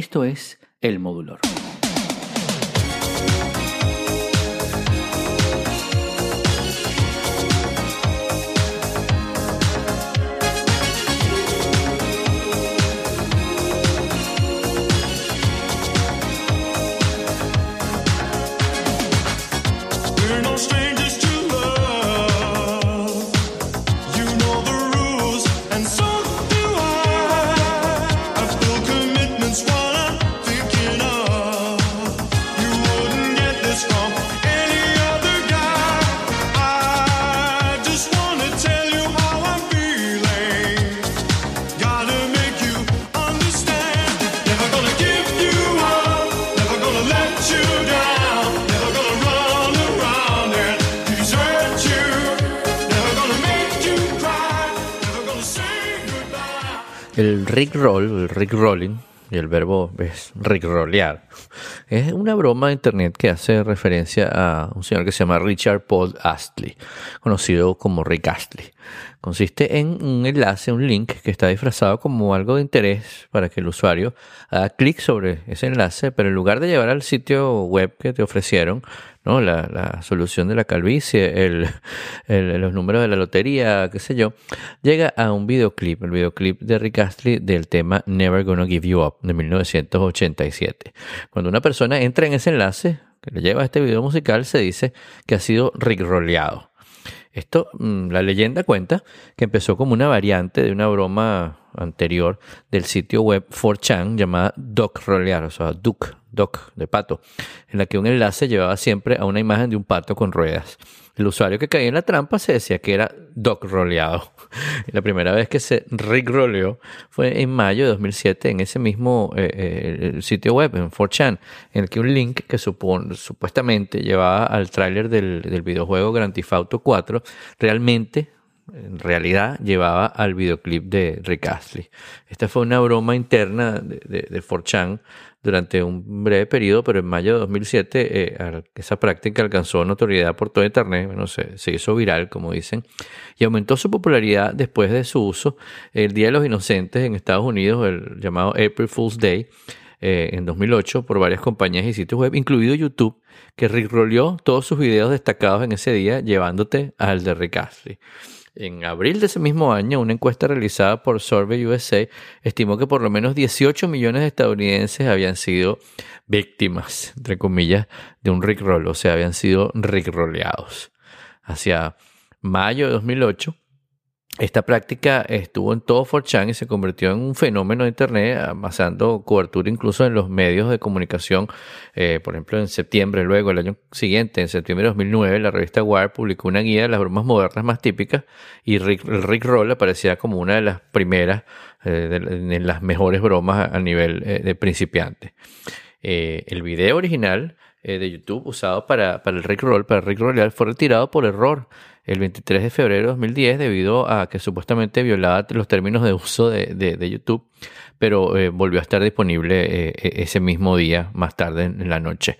Esto es El Modulor. El Rick Roll, el Rick Rolling, y el verbo es Rick Rollear, es una broma de internet que hace referencia a un señor que se llama Richard Paul Astley, conocido como Rick Astley. Consiste en un enlace, un link que está disfrazado como algo de interés para que el usuario haga clic sobre ese enlace, pero en lugar de llevar al sitio web que te ofrecieron, ¿no? La, solución de la calvicie, los números de la lotería, qué sé yo, llega a un videoclip, el videoclip de Rick Astley del tema Never Gonna Give You Up de 1987. Cuando una persona entra en ese enlace que le lleva a este video musical, se dice que ha sido rickroleado. Esto, mm, la leyenda cuenta que empezó como una variante de una broma anterior del sitio web 4chan llamada Duck Rolear, o sea, Duck, Duck de pato, en la que un enlace llevaba siempre a una imagen de un pato con ruedas. El usuario que caía en la trampa se decía que era Duck roleado. La primera vez que se rickroleó fue en mayo de 2007 en ese mismo eh, eh, sitio web, en 4chan, en el que un link que supon- supuestamente llevaba al tráiler del, del videojuego Grand Theft Auto 4 realmente en realidad llevaba al videoclip de Rick Astley. Esta fue una broma interna de, de, de 4chan durante un breve periodo, pero en mayo de 2007 eh, esa práctica alcanzó notoriedad por todo Internet, bueno, se, hizo viral, como dicen, y aumentó su popularidad después de su uso el Día de los Inocentes en Estados Unidos, el llamado April Fool's Day, eh, en 2008 por varias compañías y sitios web, incluido YouTube, que rickroleó todos sus videos destacados en ese día, llevándote al de Rick Astley. En abril de ese mismo año, una encuesta realizada por Survey USA estimó que por lo menos 18 millones de estadounidenses habían sido víctimas, entre comillas, de un rickroll, o sea, habían sido rickrolleados. Hacia mayo de 2008, esta práctica estuvo en todo 4chan y se convirtió en un fenómeno de Internet, amasando cobertura incluso en los medios de comunicación. Eh, por ejemplo, en septiembre, luego el año siguiente, en septiembre de 2009, la revista Wire publicó una guía de las bromas modernas más típicas y Rick, Rick Roll aparecía como una de las primeras, eh, de, las mejores bromas a, nivel eh, de principiante. Eh, el video original eh, de YouTube usado para, para el Rick Roll, para el Rick Rollear, fue retirado por error el 23 de febrero de 2010 debido a que supuestamente violaba los términos de uso de, de- de YouTube, pero eh, volvió a estar disponible eh, e- ese mismo día, más tarde en, la noche.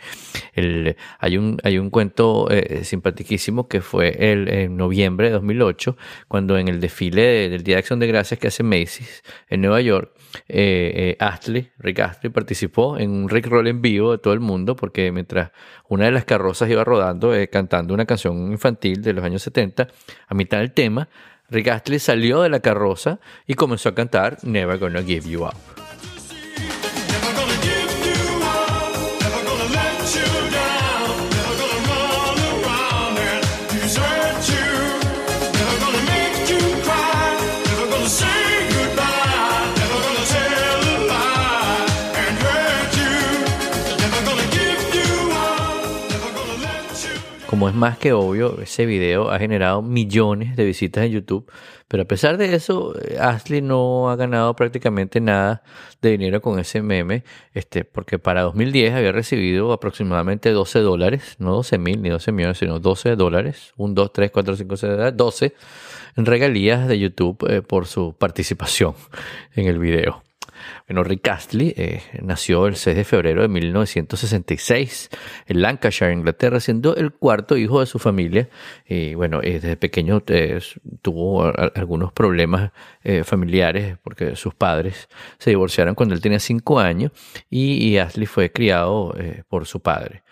El- hay, un, hay un cuento eh, simpaticísimo que fue el, en noviembre de 2008, cuando en el desfile de- del Día de Acción de Gracias que hace Macy's en Nueva York, eh, Astley, Rick Astley participó en un Rick Roll en vivo de todo el mundo porque mientras una de las carrozas iba rodando cantando una canción infantil de los años 70, a mitad del tema, Rick Astley salió de la carroza y comenzó a cantar Never Gonna Give You Up. Como es más que obvio, ese video ha generado millones de visitas en YouTube, pero a pesar de eso, eh, Ashley no ha ganado prácticamente nada de dinero con ese meme, este, porque para 2010 había recibido aproximadamente 12 dólares, no 12 mil ni 12 millones, sino 12 dólares, 1, 2, 3, 4, 5, 6, 12 en regalías de YouTube eh, por su participación en el video. Bueno, Rick Astley eh, nació el 6 de febrero de 1966 en Lancashire, Inglaterra, siendo el cuarto hijo de su familia. Y bueno, eh, desde pequeño eh, tuvo algunos problemas familiares porque sus padres se divorciaron cuando él tenía cinco años y, Astley fue criado por su padre.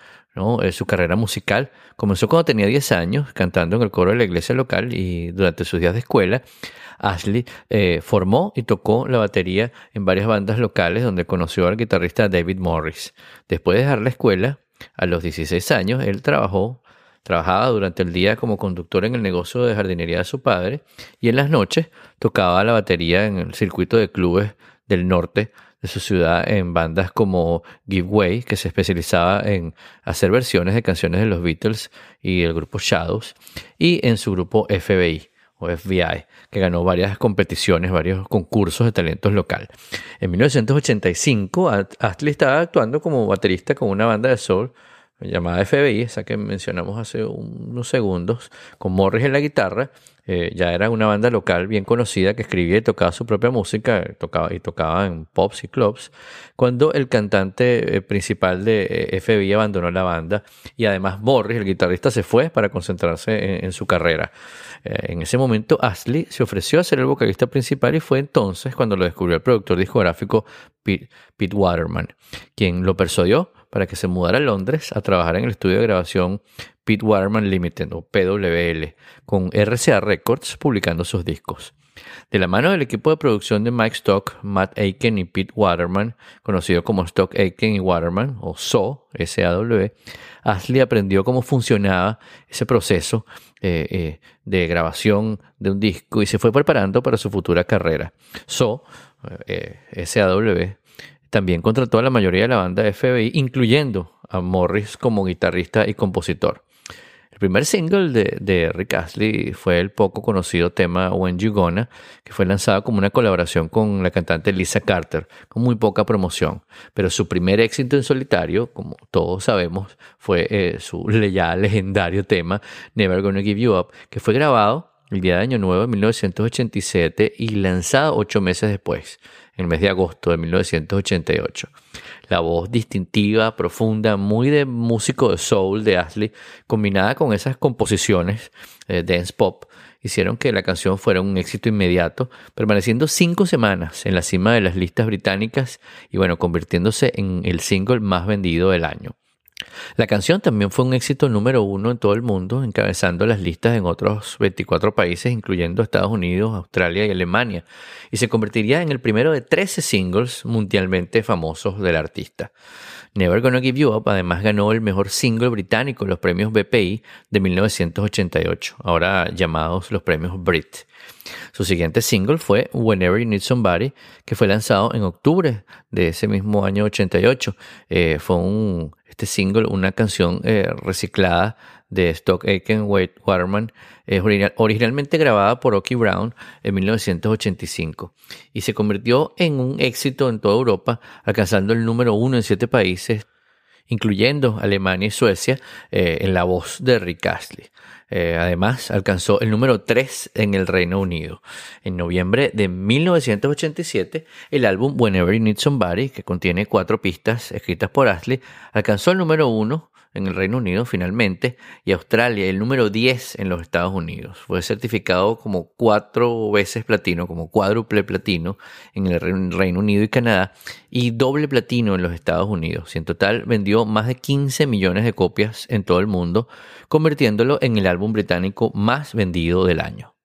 su carrera musical comenzó cuando tenía 10 años cantando en el coro de la iglesia local y durante sus días de escuela Ashley eh, formó y tocó la batería en varias bandas locales donde conoció al guitarrista David Morris. Después de dejar la escuela, a los 16 años, él trabajó, trabajaba durante el día como conductor en el negocio de jardinería de su padre y en las noches tocaba la batería en el circuito de clubes del norte de su ciudad en bandas como Give Way, que se especializaba en hacer versiones de canciones de los Beatles y el grupo Shadows, y en su grupo FBI o FBI, que ganó varias competiciones, varios concursos de talentos local. En 1985, At- Astley estaba actuando como baterista con una banda de soul llamada FBI, esa que mencionamos hace unos segundos, con Morris en la guitarra. Eh, ya era una banda local bien conocida que escribía y tocaba su propia música, tocaba y tocaba en pubs y clubs, cuando el cantante eh, principal de eh, FBI abandonó la banda y además Morris, el guitarrista, se fue para concentrarse en, su carrera. Eh, en ese momento Astley se ofreció a ser el vocalista principal y fue entonces cuando lo descubrió el productor discográfico Pete, Pete Waterman, quien lo persuadió para que se mudara a Londres a trabajar en el estudio de grabación Pete Waterman Limited o PWL con RCA Records publicando sus discos. De la mano del equipo de producción de Mike Stock, Matt Aiken y Pete Waterman, conocido como Stock Aiken y Waterman o SO, S-A-W, Ashley aprendió cómo funcionaba ese proceso eh, eh, de grabación de un disco y se fue preparando para su futura carrera. So, eh, S-A-W, también contrató a la mayoría de la banda FBI, incluyendo a Morris como guitarrista y compositor. El primer single de, de Rick Astley fue el poco conocido tema When You Gonna, que fue lanzado como una colaboración con la cantante Lisa Carter, con muy poca promoción. Pero su primer éxito en solitario, como todos sabemos, fue eh, su legendario tema Never Gonna Give You Up, que fue grabado el día de Año Nuevo de 1987 y lanzado ocho meses después, en el mes de agosto de 1988. La voz distintiva, profunda, muy de músico de soul de Ashley, combinada con esas composiciones eh, dance pop, hicieron que la canción fuera un éxito inmediato, permaneciendo cinco semanas en la cima de las listas británicas y bueno, convirtiéndose en el single más vendido del año. La canción también fue un éxito número uno en todo el mundo, encabezando las listas en otros 24 países, incluyendo Estados Unidos, Australia y Alemania, y se convertiría en el primero de 13 singles mundialmente famosos del artista. Never Gonna Give You Up además ganó el mejor single británico en los premios BPI de 1988, ahora llamados los premios Brit. Su siguiente single fue Whenever You Need Somebody, que fue lanzado en octubre de ese mismo año 88. Eh, fue un, este single una canción eh, reciclada de Stock Aitken Waterman, eh, original, originalmente grabada por Oki Brown en 1985 y se convirtió en un éxito en toda Europa, alcanzando el número uno en siete países, incluyendo Alemania y Suecia, eh, en la voz de Rick Astley. Eh, además, alcanzó el número 3 en el Reino Unido. En noviembre de 1987, el álbum Whenever You Need Somebody, que contiene cuatro pistas escritas por Astley, alcanzó el número 1 en el Reino Unido finalmente y Australia el número 10 en los Estados Unidos. Fue certificado como cuatro veces platino, como cuádruple platino en el Reino Unido y Canadá y doble platino en los Estados Unidos. Y en total vendió más de 15 millones de copias en todo el mundo, convirtiéndolo en el álbum británico más vendido del año.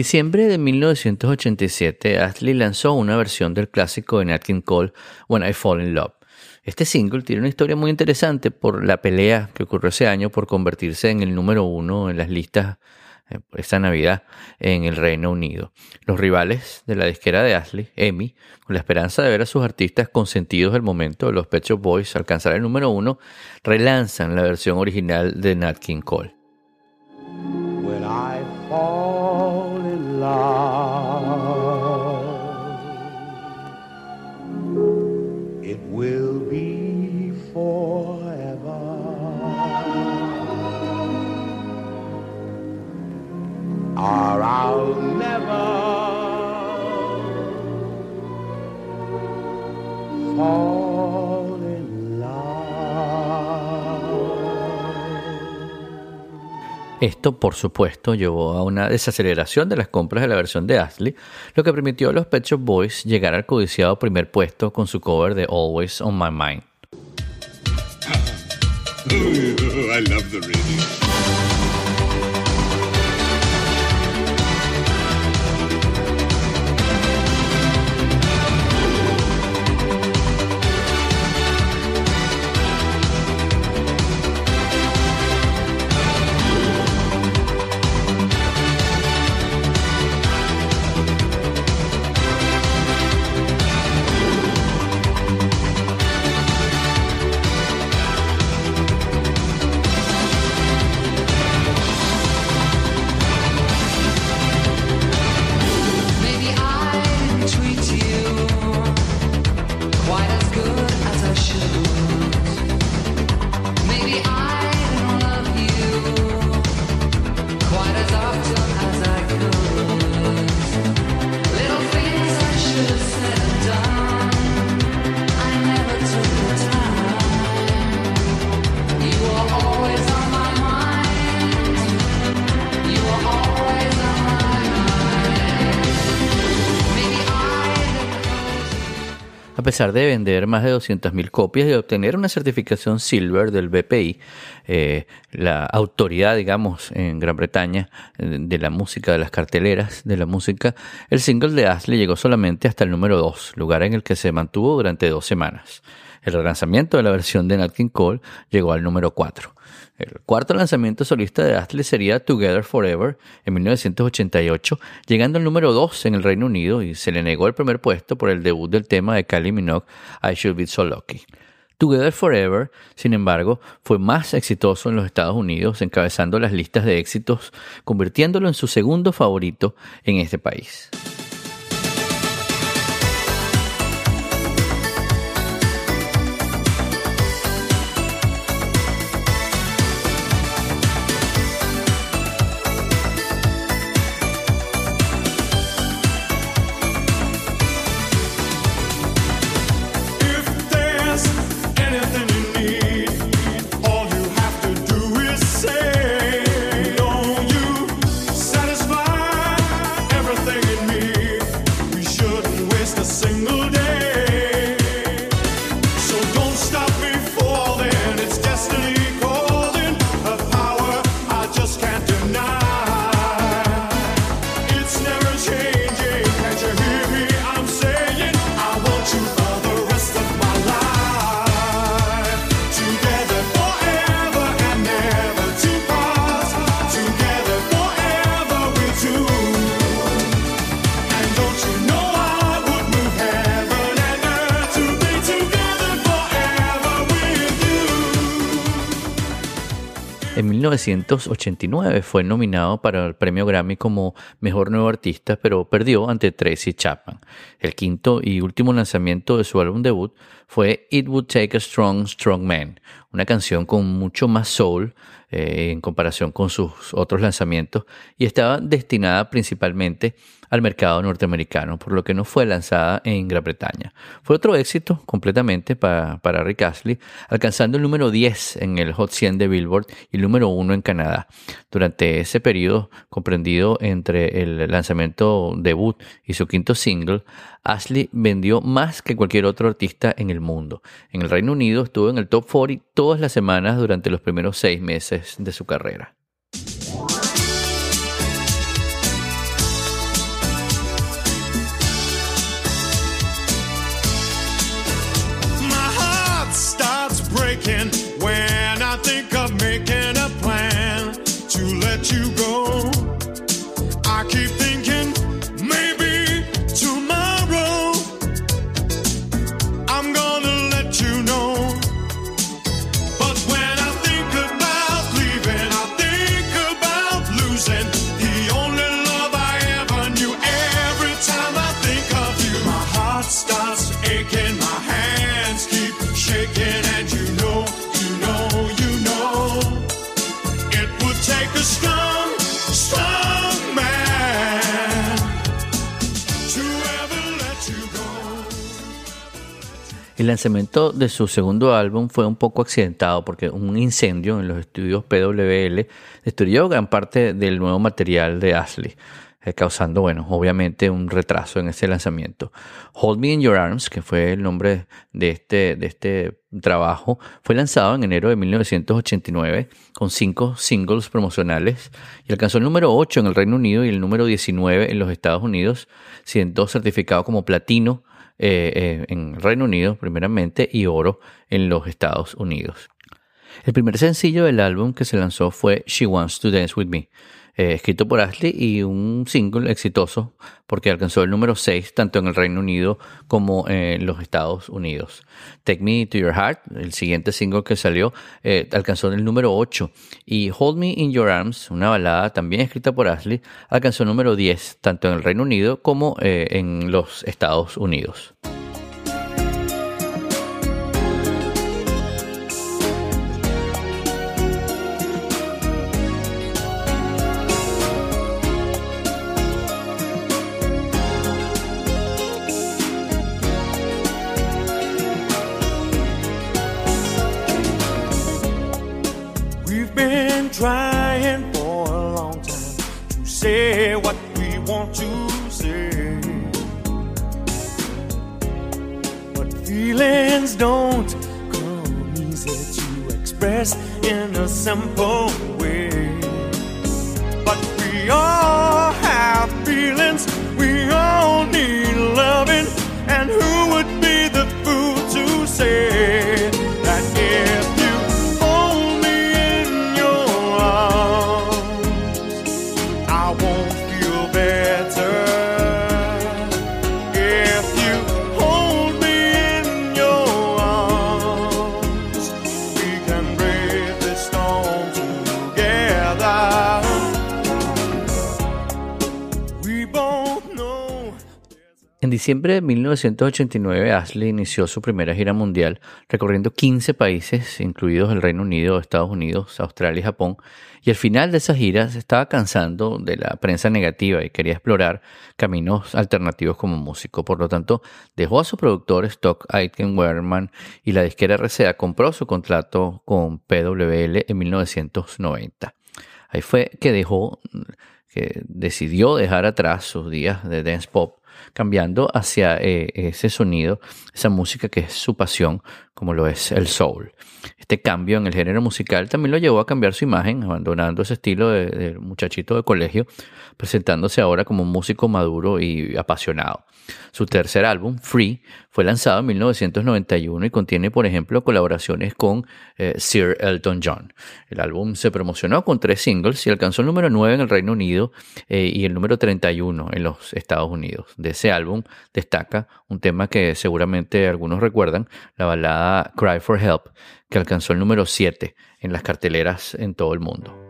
Diciembre de 1987, Astley lanzó una versión del clásico de Nat King Cole, When I Fall in Love. Este single tiene una historia muy interesante por la pelea que ocurrió ese año por convertirse en el número uno en las listas eh, esta Navidad en el Reino Unido. Los rivales de la disquera de Ashley, EMI, con la esperanza de ver a sus artistas consentidos del momento, los Pet Boys, alcanzar el número uno, relanzan la versión original de Nat King Cole. Love. It will be Esto, por supuesto, llevó a una desaceleración de las compras de la versión de Astley, lo que permitió a los Pet Shop Boys llegar al codiciado primer puesto con su cover de Always on My Mind. pesar de vender más de 200.000 copias y obtener una certificación Silver del BPI, eh, la autoridad, digamos, en Gran Bretaña eh, de la música, de las carteleras de la música, el single de Ashley llegó solamente hasta el número 2, lugar en el que se mantuvo durante dos semanas. El relanzamiento de la versión de Nat King Cole llegó al número 4. El cuarto lanzamiento solista de Astley sería Together Forever en 1988, llegando al número 2 en el Reino Unido y se le negó el primer puesto por el debut del tema de Kylie Minogue, I Should Be So Lucky. Together Forever, sin embargo, fue más exitoso en los Estados Unidos, encabezando las listas de éxitos, convirtiéndolo en su segundo favorito en este país. 1989 fue nominado para el premio Grammy como Mejor Nuevo Artista, pero perdió ante Tracy Chapman. El quinto y último lanzamiento de su álbum debut fue It Would Take a Strong, Strong Man, una canción con mucho más soul eh, en comparación con sus otros lanzamientos y estaba destinada principalmente al mercado norteamericano, por lo que no fue lanzada en Gran Bretaña. Fue otro éxito completamente para, para Rick Astley, alcanzando el número 10 en el Hot 100 de Billboard y el número 1 en Canadá. Durante ese periodo comprendido entre el lanzamiento debut y su quinto single, Ashley vendió más que cualquier otro artista en el mundo. En el Reino Unido estuvo en el top 40 todas las semanas durante los primeros seis meses de su carrera. El lanzamiento de su segundo álbum fue un poco accidentado porque un incendio en los estudios PWL destruyó gran parte del nuevo material de Ashley, eh, causando, bueno, obviamente un retraso en ese lanzamiento. Hold Me in Your Arms, que fue el nombre de este, de este trabajo, fue lanzado en enero de 1989 con cinco singles promocionales y alcanzó el número 8 en el Reino Unido y el número 19 en los Estados Unidos, siendo certificado como platino eh, eh, en Reino Unido primeramente y oro en los Estados Unidos. El primer sencillo del álbum que se lanzó fue She Wants to Dance With Me, eh, escrito por Ashley y un single exitoso porque alcanzó el número 6 tanto en el Reino Unido como en los Estados Unidos. Take Me to Your Heart, el siguiente single que salió, eh, alcanzó el número 8 y Hold Me in Your Arms, una balada también escrita por Ashley, alcanzó el número 10 tanto en el Reino Unido como eh, en los Estados Unidos. Trying for a long time to say what we want to say. But feelings don't come easy to express in a simple way. But we all have feelings, diciembre de 1989, Ashley inició su primera gira mundial recorriendo 15 países, incluidos el Reino Unido, Estados Unidos, Australia y Japón, y al final de esa gira se estaba cansando de la prensa negativa y quería explorar caminos alternativos como músico. Por lo tanto, dejó a su productor Stock Aitken Werman y la disquera RCA compró su contrato con PWL en 1990. Ahí fue que dejó, que decidió dejar atrás sus días de dance pop cambiando hacia eh, ese sonido, esa música que es su pasión, como lo es el soul. Este cambio en el género musical también lo llevó a cambiar su imagen, abandonando ese estilo de, de muchachito de colegio, presentándose ahora como un músico maduro y apasionado. Su tercer álbum, Free, fue lanzado en 1991 y contiene, por ejemplo, colaboraciones con eh, Sir Elton John. El álbum se promocionó con tres singles y alcanzó el número 9 en el Reino Unido eh, y el número 31 en los Estados Unidos. De ese álbum destaca un tema que seguramente algunos recuerdan, la balada Cry for Help, que alcanzó el número 7 en las carteleras en todo el mundo.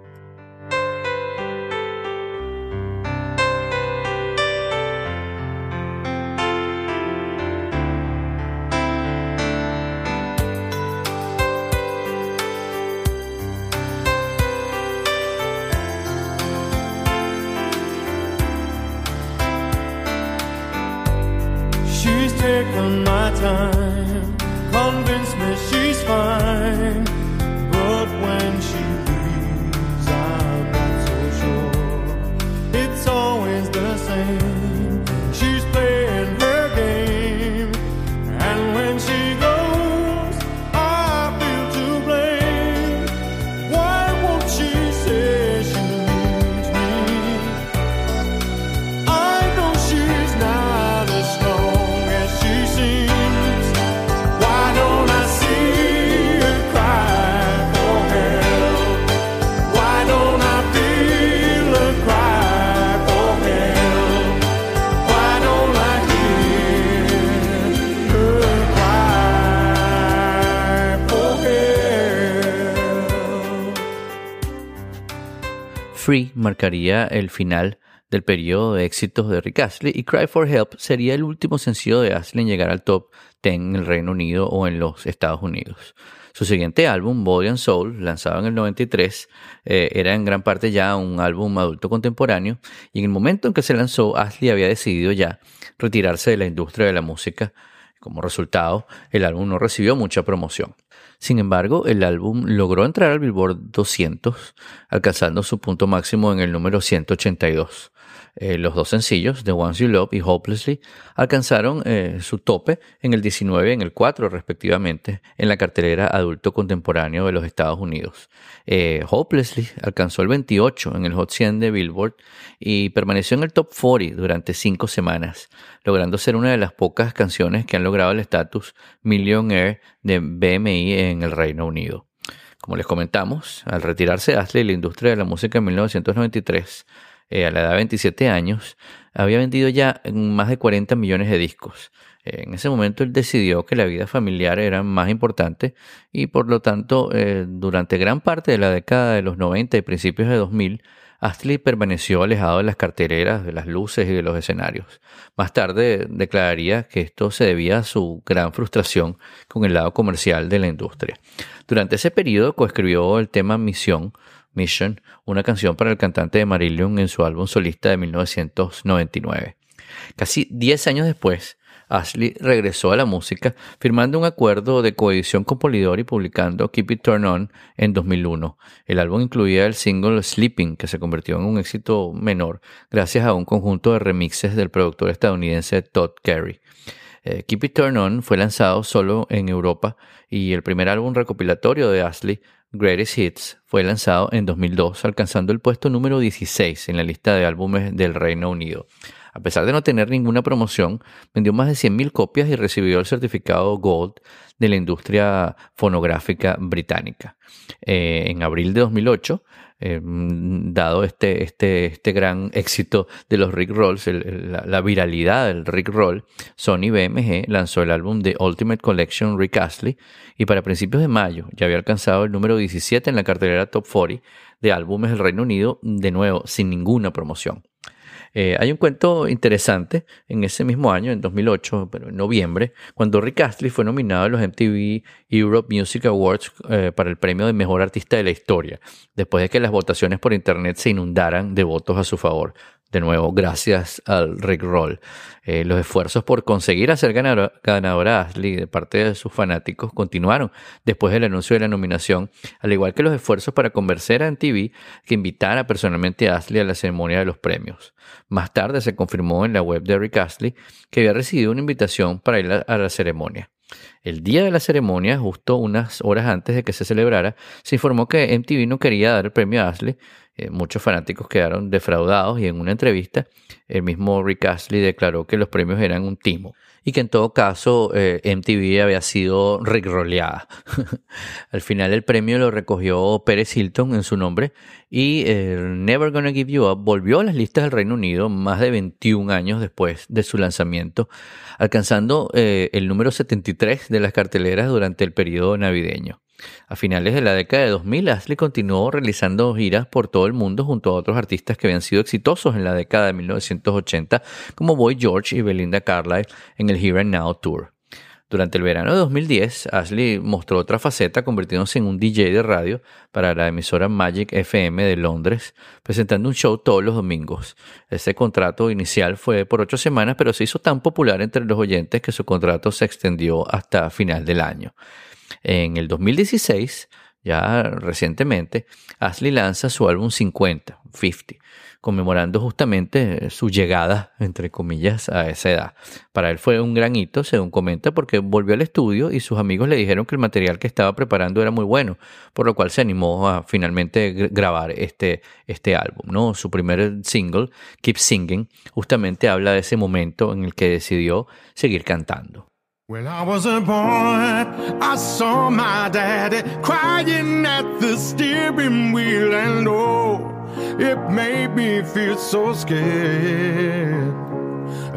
Time, Free marcaría el final del periodo de éxitos de Rick Astley y Cry for Help sería el último sencillo de Astley en llegar al top 10 en el Reino Unido o en los Estados Unidos. Su siguiente álbum, Body and Soul, lanzado en el 93, eh, era en gran parte ya un álbum adulto contemporáneo y en el momento en que se lanzó, Astley había decidido ya retirarse de la industria de la música Como resultado, el álbum no recibió mucha promoción. Sin embargo, el álbum logró entrar al Billboard 200, alcanzando su punto máximo en el número 182. Eh, los dos sencillos, The Ones You Love y Hopelessly, alcanzaron eh, su tope en el 19 y en el 4 respectivamente en la cartelera adulto contemporáneo de los Estados Unidos. Eh, Hopelessly alcanzó el 28 en el Hot 100 de Billboard y permaneció en el top 40 durante cinco semanas, logrando ser una de las pocas canciones que han logrado el estatus Millionaire de BMI en el Reino Unido. Como les comentamos, al retirarse Astley de la industria de la música en 1993, eh, a la edad de 27 años, había vendido ya más de 40 millones de discos. Eh, en ese momento él decidió que la vida familiar era más importante y por lo tanto eh, durante gran parte de la década de los 90 y principios de 2000 Astley permaneció alejado de las cartereras, de las luces y de los escenarios. Más tarde declararía que esto se debía a su gran frustración con el lado comercial de la industria. Durante ese periodo coescribió el tema Misión, Mission, una canción para el cantante de Marillion en su álbum solista de 1999. Casi 10 años después, Ashley regresó a la música firmando un acuerdo de coedición con Polydor y publicando Keep It Turn On en 2001. El álbum incluía el single Sleeping, que se convirtió en un éxito menor gracias a un conjunto de remixes del productor estadounidense Todd Carey. Eh, Keep It Turn On fue lanzado solo en Europa y el primer álbum recopilatorio de Ashley, Greatest Hits, fue lanzado en 2002, alcanzando el puesto número 16 en la lista de álbumes del Reino Unido. A pesar de no tener ninguna promoción, vendió más de 100.000 copias y recibió el certificado Gold de la industria fonográfica británica. Eh, en abril de 2008, eh, dado este, este, este gran éxito de los Rick Rolls, la, la viralidad del Rick Roll, Sony BMG lanzó el álbum The Ultimate Collection Rick Astley y para principios de mayo ya había alcanzado el número 17 en la cartelera Top 40 de álbumes del Reino Unido, de nuevo sin ninguna promoción. Eh, hay un cuento interesante en ese mismo año, en 2008, pero en noviembre, cuando Rick Astley fue nominado a los MTV Europe Music Awards eh, para el premio de Mejor Artista de la Historia, después de que las votaciones por internet se inundaran de votos a su favor. De nuevo, gracias al Rick Roll. Eh, los esfuerzos por conseguir hacer ganadora, a Ashley de parte de sus fanáticos continuaron después del anuncio de la nominación, al igual que los esfuerzos para convencer a MTV que invitara personalmente a Ashley a la ceremonia de los premios. Más tarde se confirmó en la web de Rick Astley que había recibido una invitación para ir a, a la ceremonia. El día de la ceremonia, justo unas horas antes de que se celebrara, se informó que MTV no quería dar el premio a Ashley. Eh, muchos fanáticos quedaron defraudados y en una entrevista el mismo Rick Astley declaró que los premios eran un timo y que en todo caso eh, MTV había sido rickroleada. Al final el premio lo recogió Pérez Hilton en su nombre y eh, Never Gonna Give You Up volvió a las listas del Reino Unido más de 21 años después de su lanzamiento, alcanzando el número 73 de las carteleras durante el periodo navideño. A finales de la década de 2000, Ashley continuó realizando giras por todo el mundo junto a otros artistas que habían sido exitosos en la década de 1980, como Boy George y Belinda Carlisle en el Here and Now Tour. Durante el verano de 2010, Ashley mostró otra faceta convirtiéndose en un DJ de radio para la emisora Magic FM de Londres, presentando un show todos los domingos. Ese contrato inicial fue por ocho semanas, pero se hizo tan popular entre los oyentes que su contrato se extendió hasta final del año. En el 2016, ya recientemente, Ashley lanza su álbum 50, 50, conmemorando justamente su llegada, entre comillas, a esa edad. Para él fue un gran hito, según comenta, porque volvió al estudio y sus amigos le dijeron que el material que estaba preparando era muy bueno, por lo cual se animó a finalmente gr- grabar este, este álbum. ¿no? Su primer single, Keep Singing, justamente habla de ese momento en el que decidió seguir cantando. When I was a boy, I saw my daddy crying at the steering wheel, and oh, it made me feel so scared.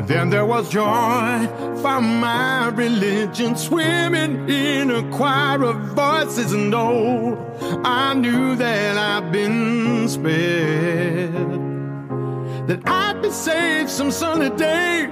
Then there was joy from my religion swimming in a choir of voices, and oh, I knew that I'd been spared that I'd be saved some sunny day,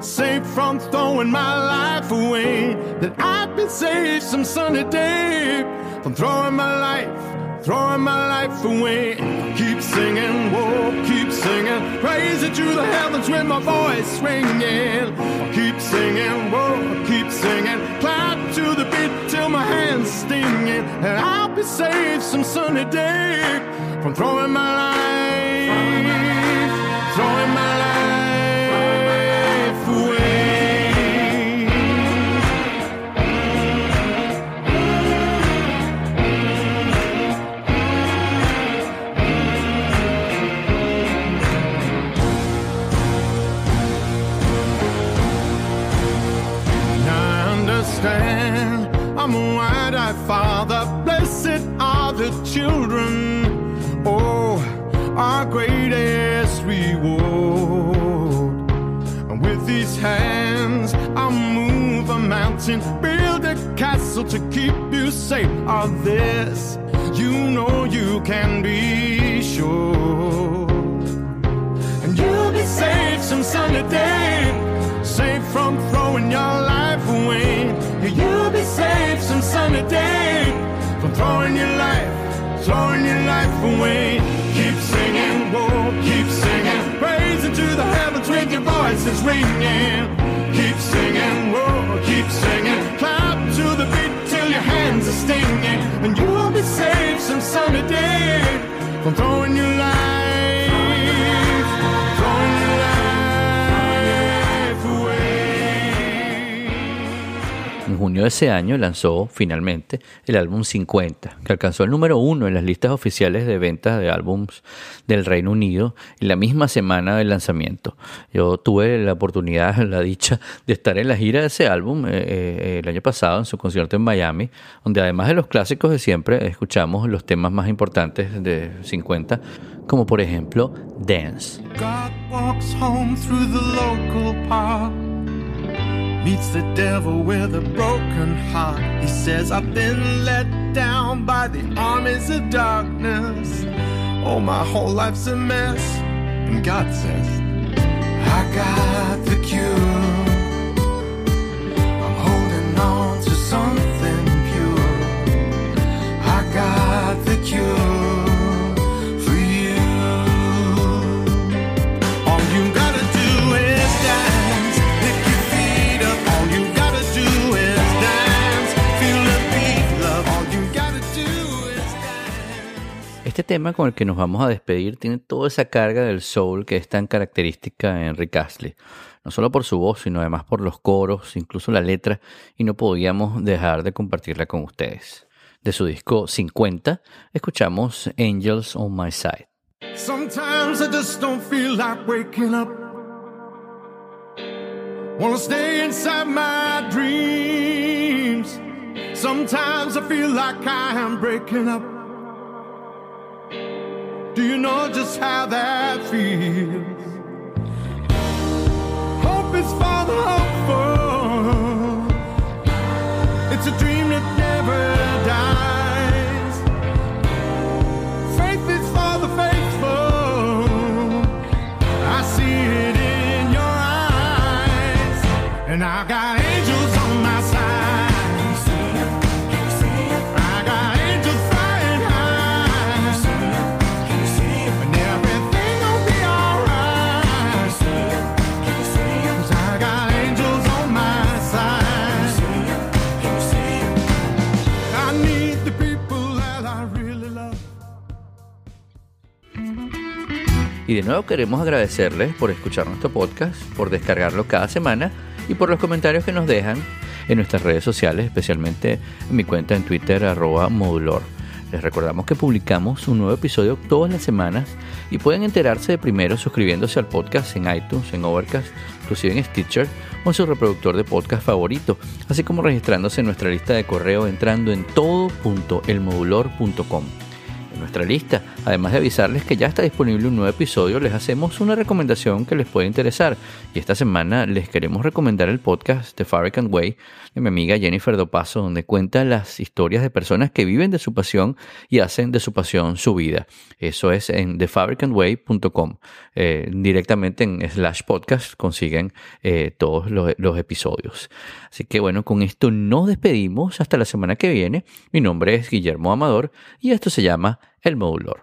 saved from throwing my life away. That I'd be saved some sunny day from throwing my life throwing my life away. Keep singing, whoa, keep singing, praise it to the heavens with my voice ringing. Keep singing, whoa, keep singing, clap to the beat till my hands stinging, and I'll be saved some sunny day from throwing my throwing your life away. Keep singing, whoa, keep singing, praising to the heavens with your voices ringing. Keep singing, whoa, keep singing, clap to the beat till your hands are stinging, and you'll be saved some junio de ese año lanzó finalmente el álbum 50, que alcanzó el número uno en las listas oficiales de ventas de álbums del Reino Unido en la misma semana del lanzamiento. Yo tuve la oportunidad, la dicha de estar en la gira de ese álbum eh, eh, el año pasado en su concierto en Miami, donde además de los clásicos de siempre, escuchamos los temas más importantes de 50, como por ejemplo Dance. God walks home through the local park. Meets the devil with a broken heart. He says, I've been let down by the armies of darkness. Oh, my whole life's a mess. And God says, I got the cure. I'm holding on to something pure. I got the cure Este tema con el que nos vamos a despedir tiene toda esa carga del soul que es tan característica en Rick Astley. No solo por su voz, sino además por los coros, incluso la letra, y no podíamos dejar de compartirla con ustedes. De su disco 50, escuchamos Angels on My Side. Do you know just how that feels? Hope is for the hopeful. It's a dream that never dies. Faith is for the faithful. I see it in your eyes. And I got Y de nuevo queremos agradecerles por escuchar nuestro podcast, por descargarlo cada semana y por los comentarios que nos dejan en nuestras redes sociales, especialmente en mi cuenta en Twitter, arroba modulor. Les recordamos que publicamos un nuevo episodio todas las semanas y pueden enterarse de primero suscribiéndose al podcast en iTunes, en Overcast, inclusive en Stitcher o en su reproductor de podcast favorito, así como registrándose en nuestra lista de correo entrando en todo.elmodulor.com. En nuestra lista, además de avisarles que ya está disponible un nuevo episodio, les hacemos una recomendación que les puede interesar. Y esta semana les queremos recomendar el podcast The Farrakhan Way de mi amiga Jennifer Dopaso, donde cuenta las historias de personas que viven de su pasión y hacen de su pasión su vida. Eso es en thefarrakhanway.com. Eh, directamente en slash podcast consiguen eh, todos los, los episodios. Así que bueno, con esto nos despedimos hasta la semana que viene. Mi nombre es Guillermo Amador y esto se llama El Modulor.